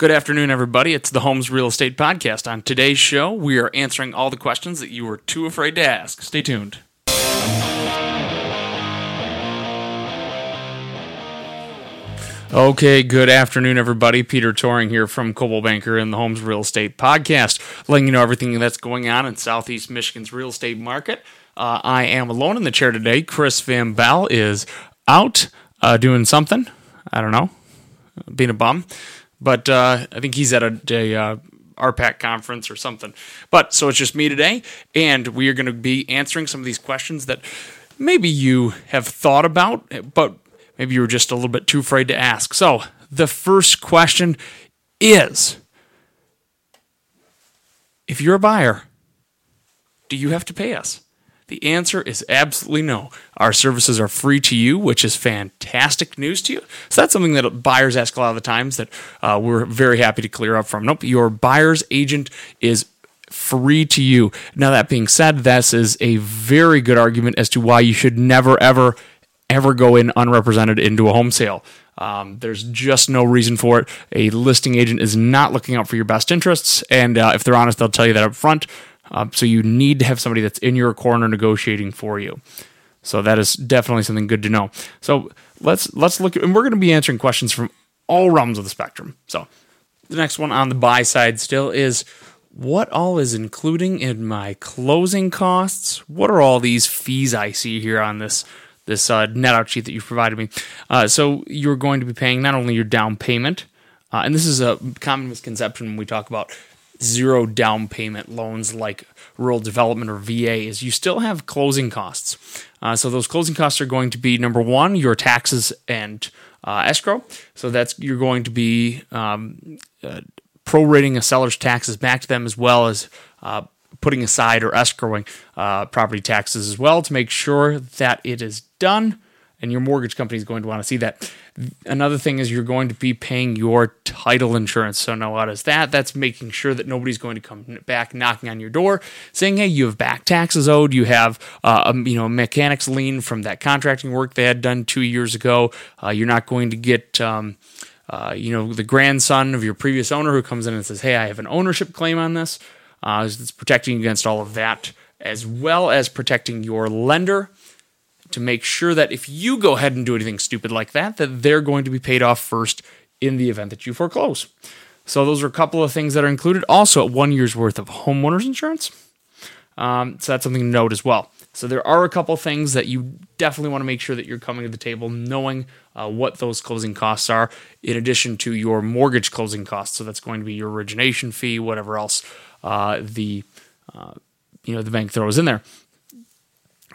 Good afternoon, everybody. It's the Homes Real Estate Podcast. On today's show, we are answering all the questions that you were too afraid to ask. Stay tuned. Okay, good afternoon, everybody. Peter Toring here from Coldwell Banker and the Homes Real Estate Podcast, letting you know everything that's going on in Southeast Michigan's real estate market. Uh, I am alone in the chair today. Chris Van Bell is out uh, doing something. I don't know, being a bum but uh, I think he's at a, a uh, RPAC conference or something. But so it's just me today, and we are going to be answering some of these questions that maybe you have thought about, but maybe you were just a little bit too afraid to ask. So the first question is if you're a buyer, do you have to pay us? The answer is absolutely no. Our services are free to you, which is fantastic news to you. So that's something that buyers ask a lot of the times that uh, we're very happy to clear up from. Nope, your buyer's agent is free to you. Now, that being said, this is a very good argument as to why you should never, ever, ever go in unrepresented into a home sale. Um, there's just no reason for it. A listing agent is not looking out for your best interests, and uh, if they're honest, they'll tell you that up front. Um, so you need to have somebody that's in your corner negotiating for you. So that is definitely something good to know. So let's let's look, and we're going to be answering questions from all realms of the spectrum. So the next one on the buy side still is what all is including in my closing costs? What are all these fees I see here on this this uh, net out sheet that you've provided me? Uh, so you're going to be paying not only your down payment, uh, and this is a common misconception when we talk about zero down payment loans like rural development or VA is you still have closing costs. Uh, so those closing costs are going to be number one, your taxes and uh, escrow. So that's you're going to be um, uh, prorating a seller's taxes back to them as well as uh, putting aside or escrowing uh, property taxes as well to make sure that it is done and your mortgage company is going to want to see that. Another thing is you're going to be paying your title insurance. So now what is that? That's making sure that nobody's going to come back knocking on your door saying, "Hey, you have back taxes owed. You have uh, a, you know mechanics lien from that contracting work they had done two years ago. Uh, you're not going to get." Um, uh, you know, the grandson of your previous owner who comes in and says, Hey, I have an ownership claim on this. Uh, it's protecting against all of that, as well as protecting your lender to make sure that if you go ahead and do anything stupid like that, that they're going to be paid off first in the event that you foreclose. So those are a couple of things that are included. Also, one year's worth of homeowners insurance. Um, so that's something to note as well. So there are a couple things that you definitely want to make sure that you're coming to the table knowing uh, what those closing costs are, in addition to your mortgage closing costs. So that's going to be your origination fee, whatever else uh, the uh, you know the bank throws in there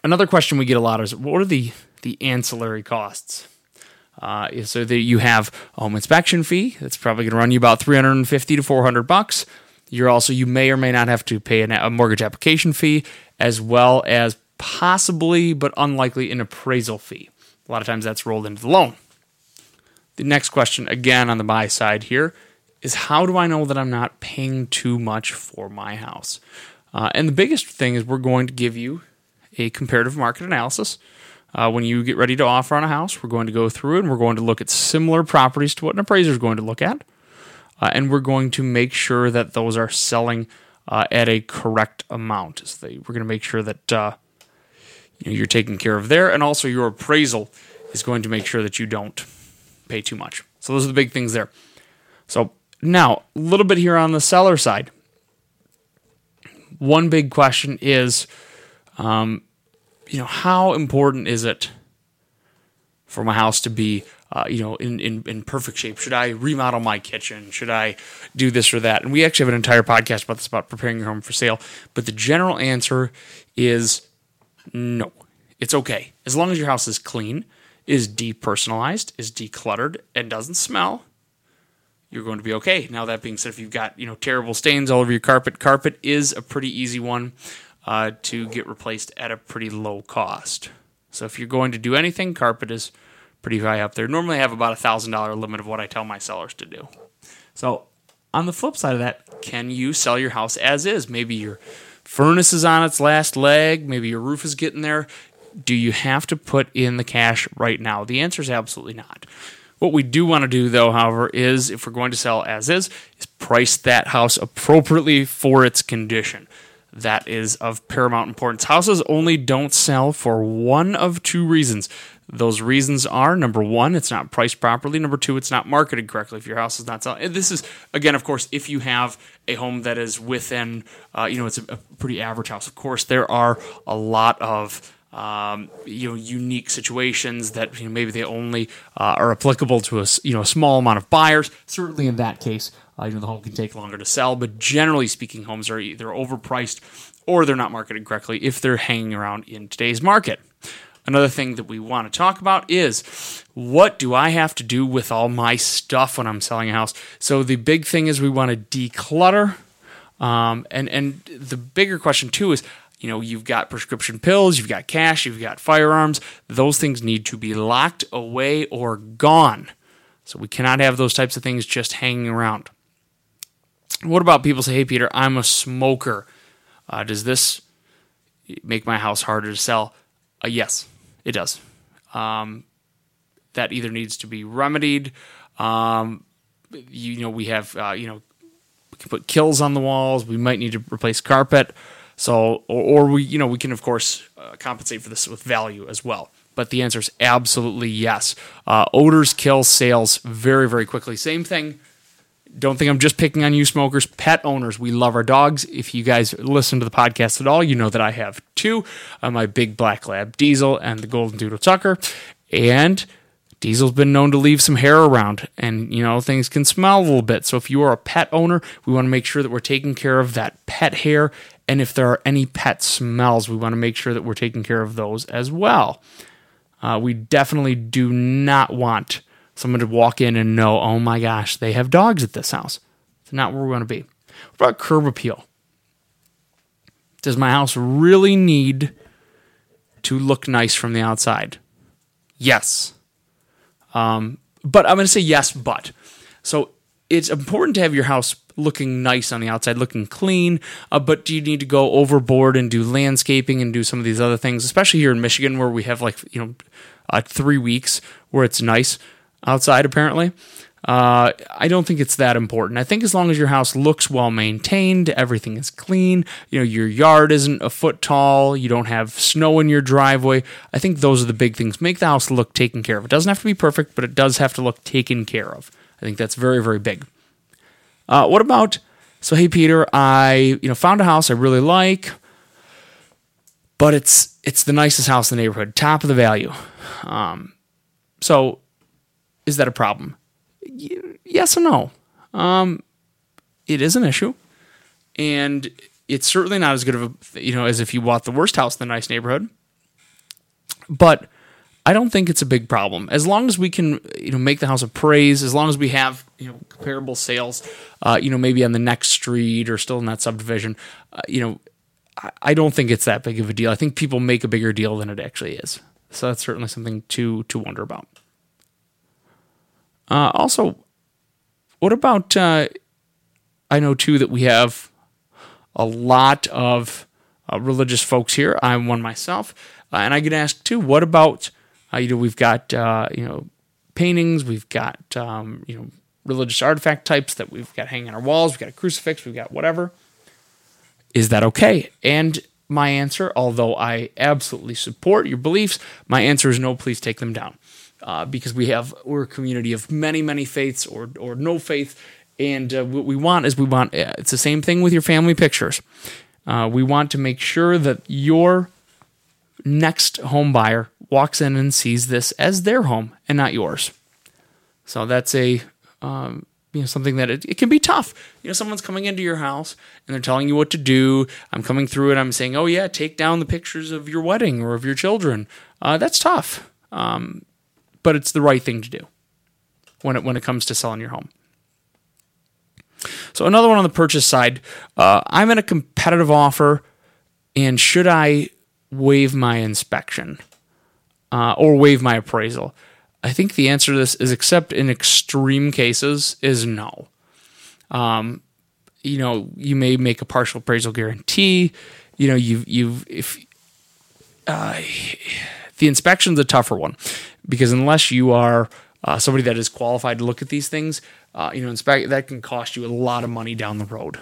another question we get a lot is what are the the ancillary costs? Uh, so that you have a home inspection fee that's probably going to run you about 350 to 400 bucks. You're also you may or may not have to pay a mortgage application fee as well as possibly but unlikely an appraisal fee. A lot of times that's rolled into the loan. The next question again on the buy side here is how do I know that I'm not paying too much for my house? Uh, and the biggest thing is we're going to give you a comparative market analysis. Uh, when you get ready to offer on a house, we're going to go through and we're going to look at similar properties to what an appraiser is going to look at. Uh, and we're going to make sure that those are selling uh, at a correct amount. So they, we're going to make sure that uh, you know, you're taken care of there, and also your appraisal is going to make sure that you don't pay too much. So those are the big things there. So now a little bit here on the seller side. One big question is um, you know, how important is it for my house to be, uh, you know, in, in, in perfect shape? Should I remodel my kitchen? Should I do this or that? And we actually have an entire podcast about this, about preparing your home for sale. But the general answer is no. It's okay. As long as your house is clean, is depersonalized, is decluttered, and doesn't smell, you're going to be okay. Now that being said, if you've got you know terrible stains all over your carpet, carpet is a pretty easy one uh, to get replaced at a pretty low cost. So if you're going to do anything, carpet is pretty high up there. Normally, I have about a thousand dollar limit of what I tell my sellers to do. So on the flip side of that, can you sell your house as is? Maybe your furnace is on its last leg. Maybe your roof is getting there. Do you have to put in the cash right now? The answer is absolutely not. What we do want to do, though, however, is if we're going to sell as is, is price that house appropriately for its condition. That is of paramount importance. Houses only don't sell for one of two reasons. Those reasons are number one, it's not priced properly. Number two, it's not marketed correctly. If your house is not selling, and this is again, of course, if you have a home that is within, uh, you know, it's a, a pretty average house. Of course, there are a lot of um, you know unique situations that you know, maybe they only uh, are applicable to a you know a small amount of buyers. Certainly, in that case, uh, you know the home can take longer to sell. But generally speaking, homes are either overpriced or they're not marketed correctly if they're hanging around in today's market. Another thing that we want to talk about is what do I have to do with all my stuff when I'm selling a house? So the big thing is we want to declutter. Um, and and the bigger question too is you know you've got prescription pills you've got cash you've got firearms. Those things need to be locked away or gone. So we cannot have those types of things just hanging around. What about people say hey peter i'm a smoker. Uh, does this make my house harder to sell? Uh, yes it does. Um, that either needs to be remedied. Um, you, know we have uh, you know we can put Kilz on the walls. We might need to replace carpet so, or, or we, you know, we can of course uh, compensate for this with value as well. But the answer is absolutely yes. Uh, odors kill sales very, very quickly. Same thing. Don't think I'm just picking on you smokers. Pet owners, we love our dogs. If you guys listen to the podcast at all, you know that I have two uh, my big black lab Diesel and the Golden Doodle Tucker. And Diesel's been known to leave some hair around, and you know, things can smell a little bit. So, if you are a pet owner, we want to make sure that we're taking care of that pet hair. And if there are any pet smells, we want to make sure that we're taking care of those as well. Uh, we definitely do not want someone to walk in and know, oh my gosh, they have dogs at this house. It's not where we want to be. What about curb appeal? Does my house really need to look nice from the outside? Yes. Um, but I'm going to say yes, but. So it's important to have your house looking nice on the outside, looking clean. Uh, but do you need to go overboard and do landscaping and do some of these other things, especially here in Michigan where we have like, you know, uh, three weeks where it's nice outside, apparently? Uh, I don't think it's that important. I think as long as your house looks well maintained, everything is clean, you know, your yard isn't a foot tall, you don't have snow in your driveway. I think those are the big things. Make the house look taken care of. It doesn't have to be perfect, but it does have to look taken care of. I think that's very, very big. Uh, what about? So hey, Peter, I you know found a house I really like, but it's it's the nicest house in the neighborhood, top of the value. Um, so is that a problem? yes or no. Um, it is an issue, and it's certainly not as good of a you know as if you bought the worst house in the nice neighborhood. But I don't think it's a big problem as long as we can you know make the house appraise. As long as we have you know comparable sales, uh, you know maybe on the next street or still in that subdivision, uh, you know. I, I don't think it's that big of a deal. I think people make a bigger deal than it actually is. So that's certainly something to to wonder about. Uh, also, what about? Uh, I know too that we have a lot of uh, religious folks here. I'm one myself, uh, and I get asked too. What about? Uh, you know, we've got uh, you know paintings. We've got um, you know religious artifact types that we've got hanging on our walls. We've got a crucifix. We've got whatever. Is that okay? And my answer, although I absolutely support your beliefs, my answer is no. Please take them down uh, because we have we're a community of many many faiths or or no faith, and uh, what we want is we want uh, it's the same thing with your family pictures. Uh, we want to make sure that your next home buyer walks in and sees this as their home and not yours. So that's a um, you know something that it, it, can be tough. You know, someone's coming into your house and they're telling you what to do. I'm coming through and I'm saying, "Oh yeah, take down the pictures of your wedding or of your children." Uh, that's tough. Um, but it's the right thing to do when it when it comes to selling your home. So another one on the purchase side, uh, I'm in a competitive offer, and should I waive my inspection uh, or waive my appraisal? I think the answer to this is, except in extreme cases, is no. Um, you know, you may make a partial appraisal guarantee. You know, you've you've if uh, the inspection's a tougher one because unless you are uh, somebody that is qualified to look at these things, uh, you know, inspect that can cost you a lot of money down the road.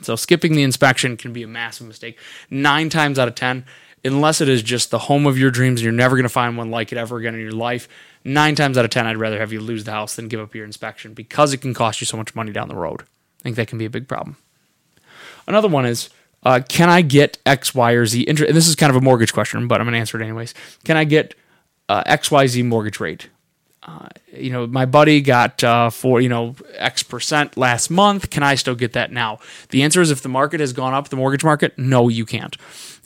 So skipping the inspection can be a massive mistake. Nine times out of ten, unless it is just the home of your dreams and you're never going to find one like it ever again in your life, nine times out of ten, I'd rather have you lose the house than give up your inspection because it can cost you so much money down the road. I think that can be a big problem. Another one is uh, can I get X, Y, or Z interest? This is kind of a mortgage question, but I'm going to answer it anyways. Can I get uh, X, Y, Z mortgage rate? Uh, you know, my buddy got uh, for you know X percent last month. Can I still get that now? The answer is if the market has gone up, the mortgage market, no, you can't.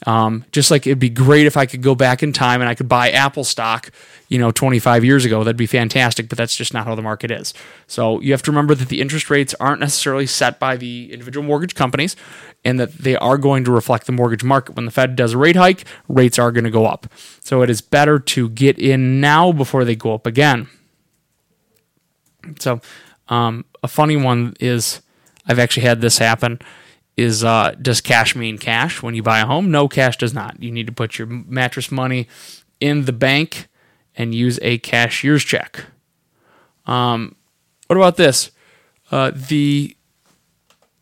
Um, just like it'd be great if I could go back in time and I could buy Apple stock, you know, 25 years ago. That'd be fantastic, but that's just not how the market is. So you have to remember that the interest rates aren't necessarily set by the individual mortgage companies and that they are going to reflect the mortgage market. When the Fed does a rate hike, rates are going to go up. So it is better to get in now before they go up again. So um, a funny one is I've actually had this happen is uh, does cash mean cash when you buy a home? No, cash does not. You need to put your mattress money in the bank and use a cashier's check. Um, what about this? Uh, the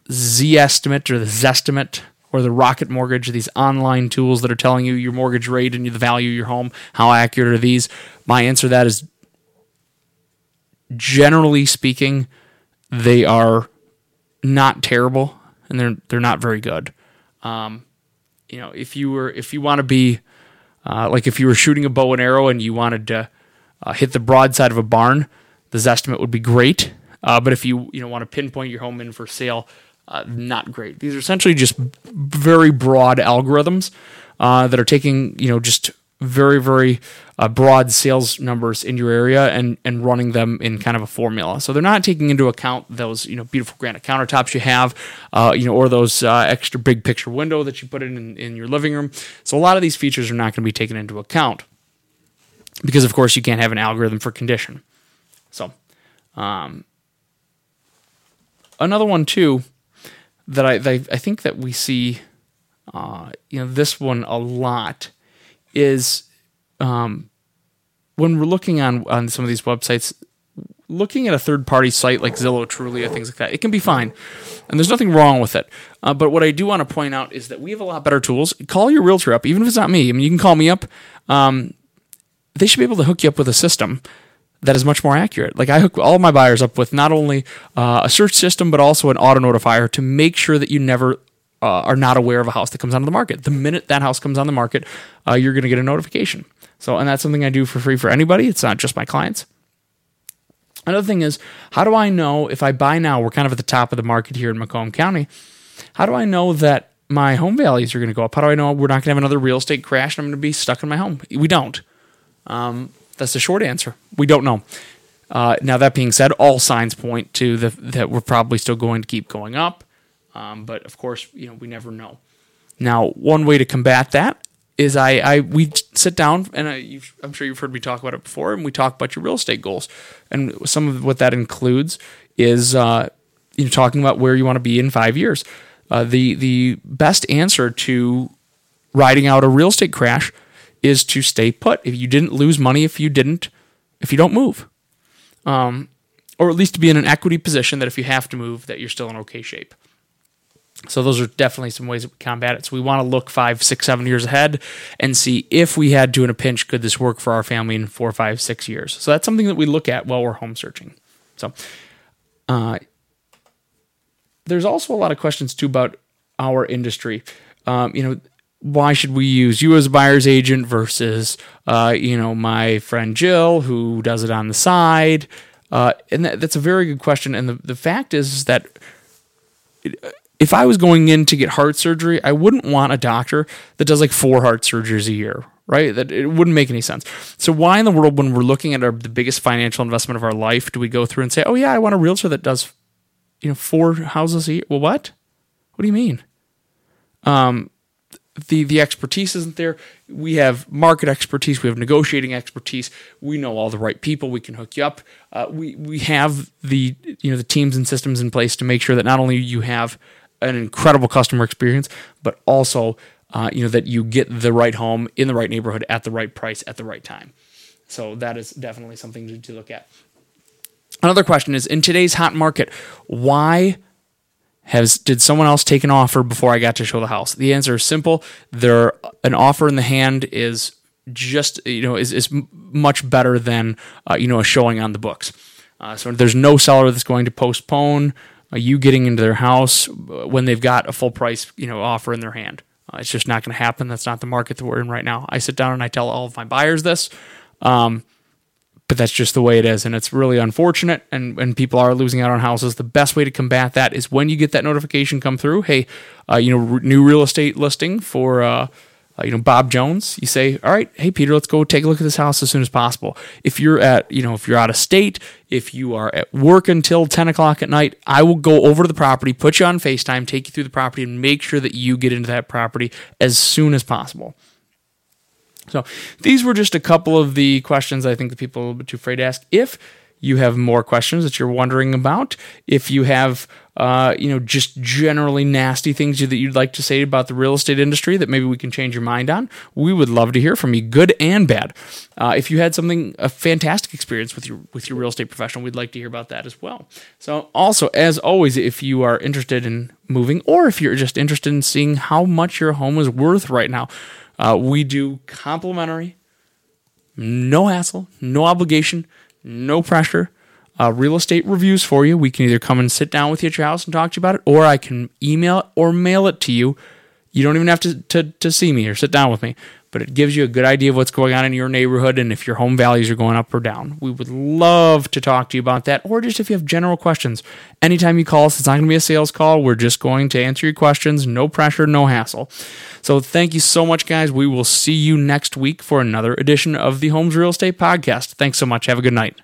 estimate or the Zestimate or the Rocket Mortgage, these online tools that are telling you your mortgage rate and the value of your home. How accurate are these? My answer to that is generally speaking, they are not terrible and they're they're not very good. Um, you know, if you were if you want to be uh, like if you were shooting a bow and arrow and you wanted to uh, hit the broadside of a barn, the Zestimate would be great. Uh, but if you you know want to pinpoint your home in for sale, uh, not great. These are essentially just very broad algorithms uh, that are taking you know just very very uh, broad sales numbers in your area and and running them in kind of a formula. So they're not taking into account those you know beautiful granite countertops you have, uh, you know, or those uh, extra big picture window that you put in, in in your living room. So a lot of these features are not going to be taken into account because of course you can't have an algorithm for condition. So um, another one too that I I think that we see. Uh, you know this one a lot is um, when we're looking on on some of these websites, looking at a third party site like Zillow, Trulia, things like that, it can be fine, and there's nothing wrong with it. Uh, but what I do want to point out is that we have a lot better tools. Call your realtor up, even if it's not me. I mean, you can call me up. Um, they should be able to hook you up with a system that is much more accurate. Like I hook all my buyers up with not only uh, a search system but also an auto notifier to make sure that you never uh, are not aware of a house that comes onto the market. The minute that house comes on the market, uh, you're going to get a notification. So, and that's something I do for free for anybody. It's not just my clients. Another thing is, how do I know if I buy now? We're kind of at the top of the market here in Macomb County. How do I know that my home values are going to go up? How do I know we're not going to have another real estate crash and I'm going to be stuck in my home? We don't. Um, that's the short answer. We don't know. Uh, now that being said, all signs point to the, that we're probably still going to keep going up. Um, but of course, you know, we never know. Now, one way to combat that is I, I we sit down and I, I'm sure you've heard me talk about it before, and we talk about your real estate goals, and some of what that includes is uh, you know talking about where you want to be in five years. Uh, the the best answer to riding out a real estate crash is to stay put. If you didn't lose money, if you didn't, if you don't move, um, or at least to be in an equity position that if you have to move, that you're still in okay shape. So those are definitely some ways that we combat it. So we want to look five, six, seven years ahead and see if we had to in a pinch, could this work for our family in four, five, six years? So that's something that we look at while we're home searching. So uh, there's also a lot of questions too about our industry. Um, you know, why should we use you as a buyer's agent versus, uh, you know, my friend Jill who does it on the side? Uh, and that, that's a very good question. And the, the fact is that. It, if I was going in to get heart surgery, I wouldn't want a doctor that does like four heart surgeries a year, right? That it wouldn't make any sense. So why in the world, when we're looking at our, the biggest financial investment of our life, do we go through and say, "Oh yeah, I want a realtor that does, you know, four houses a year"? Well, what? What do you mean? Um, the the expertise isn't there. We have market expertise. We have negotiating expertise. We know all the right people. We can hook you up. Uh, we we have the you know the teams and systems in place to make sure that not only you have an incredible customer experience, but also uh, you know that you get the right home in the right neighborhood at the right price at the right time. So that is definitely something to, to look at. Another question is in today's hot market, why has did someone else take an offer before I got to show the house? The answer is simple. There an offer in the hand is just you know is is much better than uh, you know a showing on the books. Uh, so there's no seller that's going to postpone you getting into their house when they've got a full price you know offer in their hand. Uh, it's just not going to happen. That's not the market that we're in right now. I sit down and I tell all of my buyers this. Um, but that's just the way it is and it's really unfortunate and when people are losing out on houses the best way to combat that is when you get that notification come through hey uh, you know new real estate listing for uh, uh, you know Bob Jones, you say, "All right, hey Peter, let's go take a look at this house as soon as possible." If you're at, you know, if you're out of state, if you are at work until ten o'clock at night, I will go over to the property, put you on Facetime, take you through the property, and make sure that you get into that property as soon as possible. So these were just a couple of the questions I think the people are a little bit too afraid to ask. If you have more questions that you're wondering about, if you have uh, you know, just generally nasty things that you'd like to say about the real estate industry that maybe we can change your mind on, we would love to hear from you, good and bad. Uh, if you had something a fantastic experience with your with your real estate professional, we'd like to hear about that as well. So, also as always, if you are interested in moving, or if you're just interested in seeing how much your home is worth right now, uh, we do complimentary, no hassle, no obligation, no pressure uh, real estate reviews for you. We can either come and sit down with you at your house and talk to you about it, or I can email or mail it to you. You don't even have to, to, to see me or sit down with me, but it gives you a good idea of what's going on in your neighborhood and if your home values are going up or down. We would love to talk to you about that, or just if you have general questions. Anytime you call us, it's not going to be a sales call. We're just going to answer your questions. No pressure, no hassle. So thank you so much, guys. We will see you next week for another edition of the Homes Real Estate Podcast. Thanks so much. Have a good night.